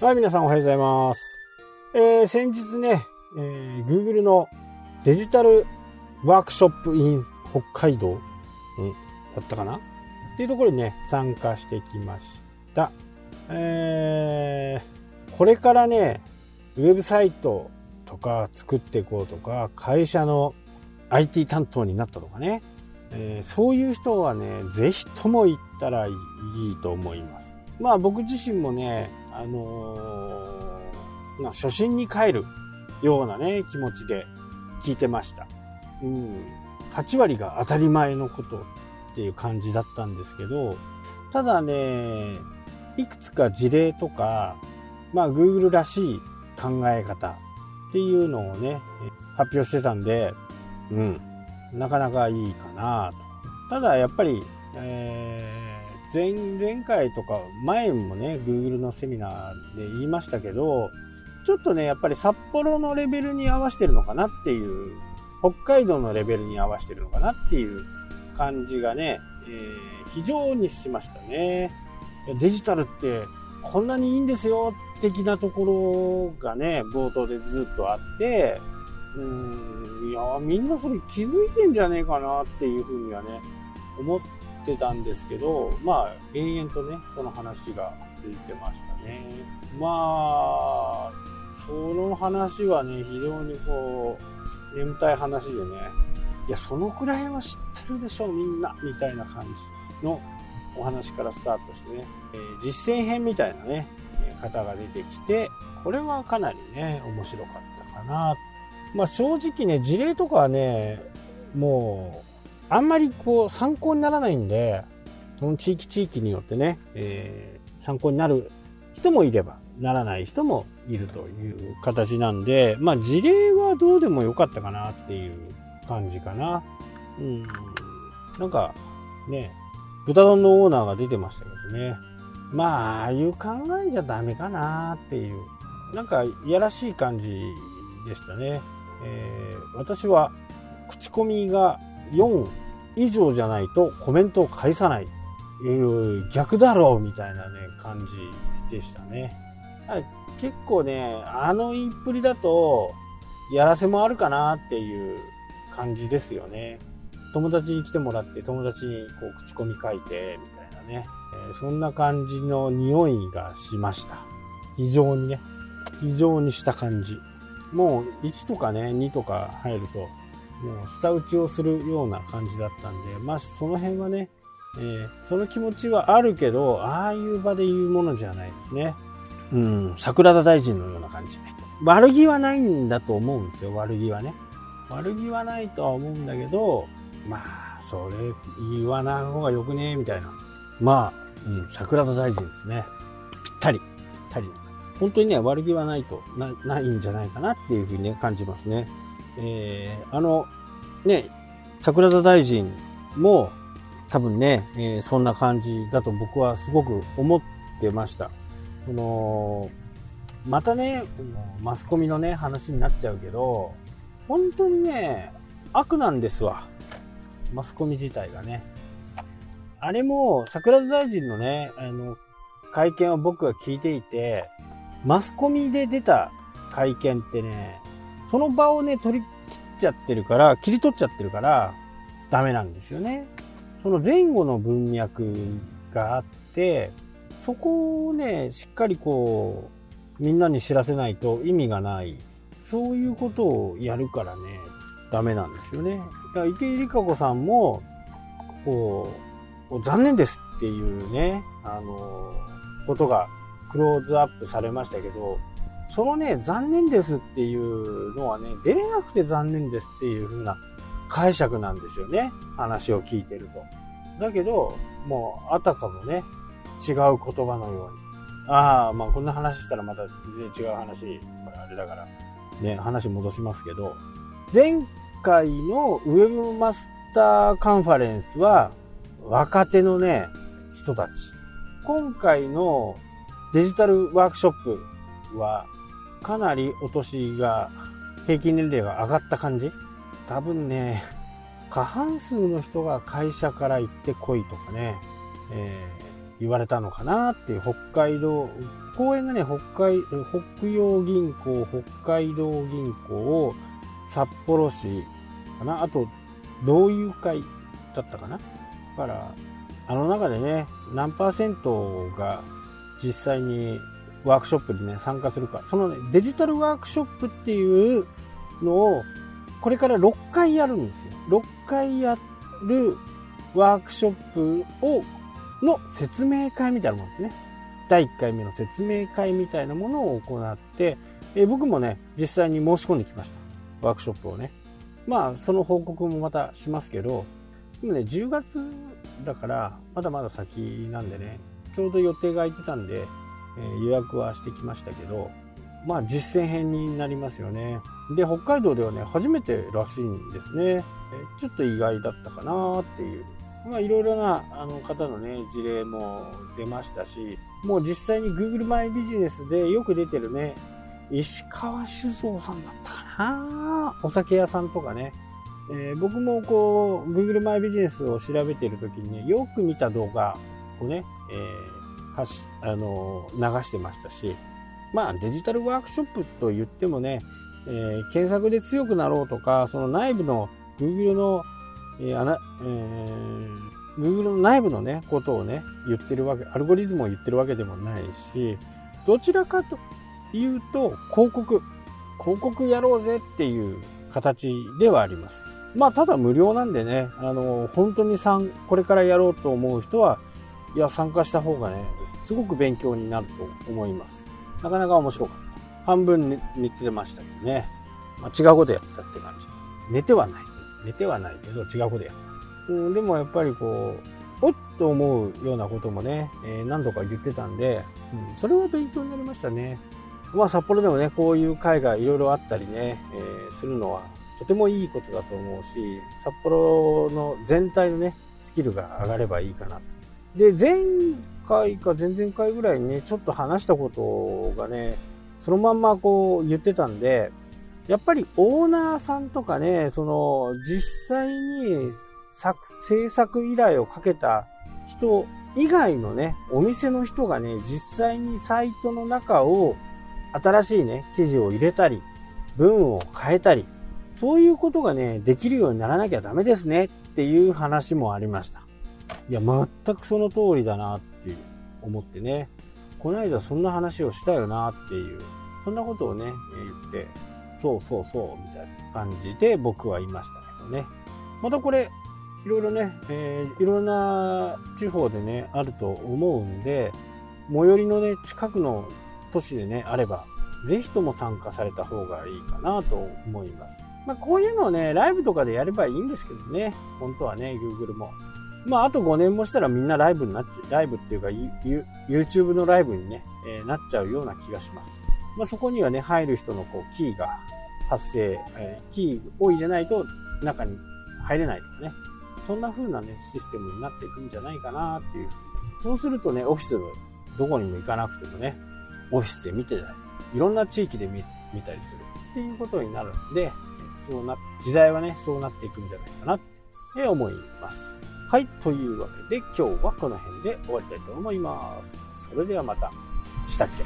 はい、皆さんおはようございます。えー、先日ね、えー、Google のデジタルワークショップ in 北海道、うん、だったかな？っていうところにね、参加してきました。えー、これからね、ウェブサイトとか作っていこうとか、会社の IT 担当になったとかね、えーそういう人はね、ぜひとも行ったらいいと思います。まあ僕自身もね、あのーな初心に帰るようなね、気持ちで聞いてました。うん。8割が当たり前のことっていう感じだったんですけど、ただね、いくつか事例とか、まあ Google らしい考え方っていうのをね、発表してたんで、うん。なかなかいいかなと。ただやっぱり、えー前前回とか前もね Google のセミナーで言いましたけどちょっとねやっぱり札幌のレベルに合わせてるのかなっていう北海道のレベルに合わせてるのかなっていう感じがね、えー非常にしましたね。デジタルってこんなにいいんですよ的なところがね冒頭でずっとあってうーんいやみんなそれ気づいてんじゃねえかなっていうふうにはね思ってたんですけどまあ延々とねその話が続いてましたね。まあその話はね非常にこう眠たい話でねいやそのくらいは知ってるでしょみんなみたいな感じのお話からスタートしてね、えー実践編みたいなね方が出てきてこれはかなりね面白かったかな。まあ正直ね事例とかはねもうあんまりこう参考にならないんでその地域地域によってね、えー参考になる人もいればならない人もいるという形なんでまあ事例はどうでもよかったかなっていう感じかな。うん。なんかね豚丼のオーナーが出てましたけどね。まあああいう考えじゃダメかなっていう。なんかいやらしい感じでしたね、えー私は口コミが4以上じゃないとコメントを返さない、えー逆だろうみたいなね感じでしたね。結構ねあの言いっぷりだとやらせもあるかなっていう感じですよね。友達に来てもらって友達にこう口コミ書いてみたいなね、えーそんな感じの匂いがしました。非常にね。非常にした感じ。もう1とかね2とか入るともう舌打ちをするような感じだったんでまあその辺はね、えーその気持ちはあるけどああいう場で言うものじゃないですね。うん桜田大臣のような感じ。悪気はないんだと思うんですよ悪気はね。悪気はないとは思うんだけどまあそれ言わない方がよくねみたいな。まあ、うん、桜田大臣ですね。ぴったりぴったり。本当にね悪気はないとなないんじゃないかなっていうふうにね感じますね。えーあのね桜田大臣も多分ね、えーそんな感じだと僕はすごく思ってました。このまたねマスコミのね話になっちゃうけど本当にね悪なんですわ。マスコミ自体がね。あれも桜田大臣のねあの会見を僕が聞いていてマスコミで出た会見ってねその場をね取り切っちゃってるから切り取っちゃってるからダメなんですよね。その前後の文脈があってそこをねしっかりこうみんなに知らせないと意味がない。そういうことをやるからねダメなんですよね。だから池井璃花子さんもこう残念ですっていうねあのことがクローズアップされましたけどそのね残念ですっていうのはね出れなくて残念ですっていう風な解釈なんですよね。話を聞いてると。だけどもうあたかもね違う言葉のように。ああまあこんな話したらまた全然違う話これあれだから。ね話戻しますけど。前回のウェブマスターカンファレンスは若手のね人たち。今回のデジタルワークショップはかなりお年が平均年齢が上がった感じ？多分ね過半数の人が会社から行ってこいとかね、えー言われたのかなっていう。北海道、公園がね、北海、北洋銀行、北海道銀行、札幌市かな、あと、同友会だったかな？だから、あの中でね、何パーセントが実際にワークショップにね、参加するか。そのね、デジタルワークショップっていうのを、これから6回やるんですよ。6回やるワークショップを、の説明会みたいなものですね。第1回目の説明会みたいなものを行って、え僕もね、実際に申し込んできました。ワークショップをね。まあ、その報告もまたしますけど、今ね、10月だから、まだまだ先なんでね、ちょうど予定が空いてたんで、え、予約はしてきましたけど、まあ実践編になりますよね。で、北海道ではね、初めてらしいんですね。ちょっと意外だったかなっていう。まあいろいろなあの方のね、事例も出ましたし、もう実際に Google マイビジネスでよく出てるね、石川酒造さんだったかなお酒屋さんとかね。えー、僕もこう、Google マイビジネスを調べてる時にね、よく見た動画をね、えーはしあの流してましたし、まあ、デジタルワークショップと言ってもね、えー、検索で強くなろうとか、その内部の Google の、えーあなえー、Google の内部のね、ことをね、言ってるわけ、アルゴリズムを言ってるわけでもないし、どちらかというと、広告、広告やろうぜっていう形ではあります。まあ、ただ無料なんでね、あの、本当に3、これからやろうと思う人は、いや、参加した方がね、すごく勉強になると思います。なかなか面白かった。半分寝寝てましたけどね。まあ、違うことやってたって感じ。寝てはない。寝てはないけど違うことやった。うん、でもやっぱりこう、おっと思うようなこともね、えー、何度か言ってたんで、うん、それは勉強になりましたね。まあ札幌でもね、こういう会がいろいろあったりね、えー、するのはとてもいいことだと思うし、札幌の全体のね、スキルが上がればいいかな。で、前回か前々回ぐらいにね、ちょっと話したことがね、そのまんまこう言ってたんで、やっぱりオーナーさんとかね、その実際に作制作依頼をかけた人以外のね、お店の人がね、実際にサイトの中を新しいね、記事を入れたり、文を変えたり、そういうことがね、できるようにならなきゃダメですねっていう話もありました。いや、全くその通りだなっ思ってね、この間そんな話をしたよなっていう、そんなことをね、言って、そうそうそう、みたいな感じで僕は言いましたけどね。またこれ、いろいろね、えー、いろんな地方でね、あると思うんで、最寄りのね、近くの都市でね、あれば、ぜひとも参加された方がいいかなと思います。まあ、こういうのをね、ライブとかでやればいいんですけどね、本当はね、Google も。まあ、あと5年もしたらみんなライブになっちゃう、ライブっていうか、YouTube のライブにね、えー、なっちゃうような気がします。まあ、そこにはね、入る人のこう、キーが発生、えー、キーを入れないと中に入れないとかね。そんな風なね、システムになっていくんじゃないかなっていう。そうするとね、オフィスどこにも行かなくてもね、オフィスで見てたり、いろんな地域で見見たりするっていうことになるんで、そうな、時代はね、そうなっていくんじゃないかなって思います。はい、というわけで今日はこの辺で終わりたいと思います。それではまた。したっけ？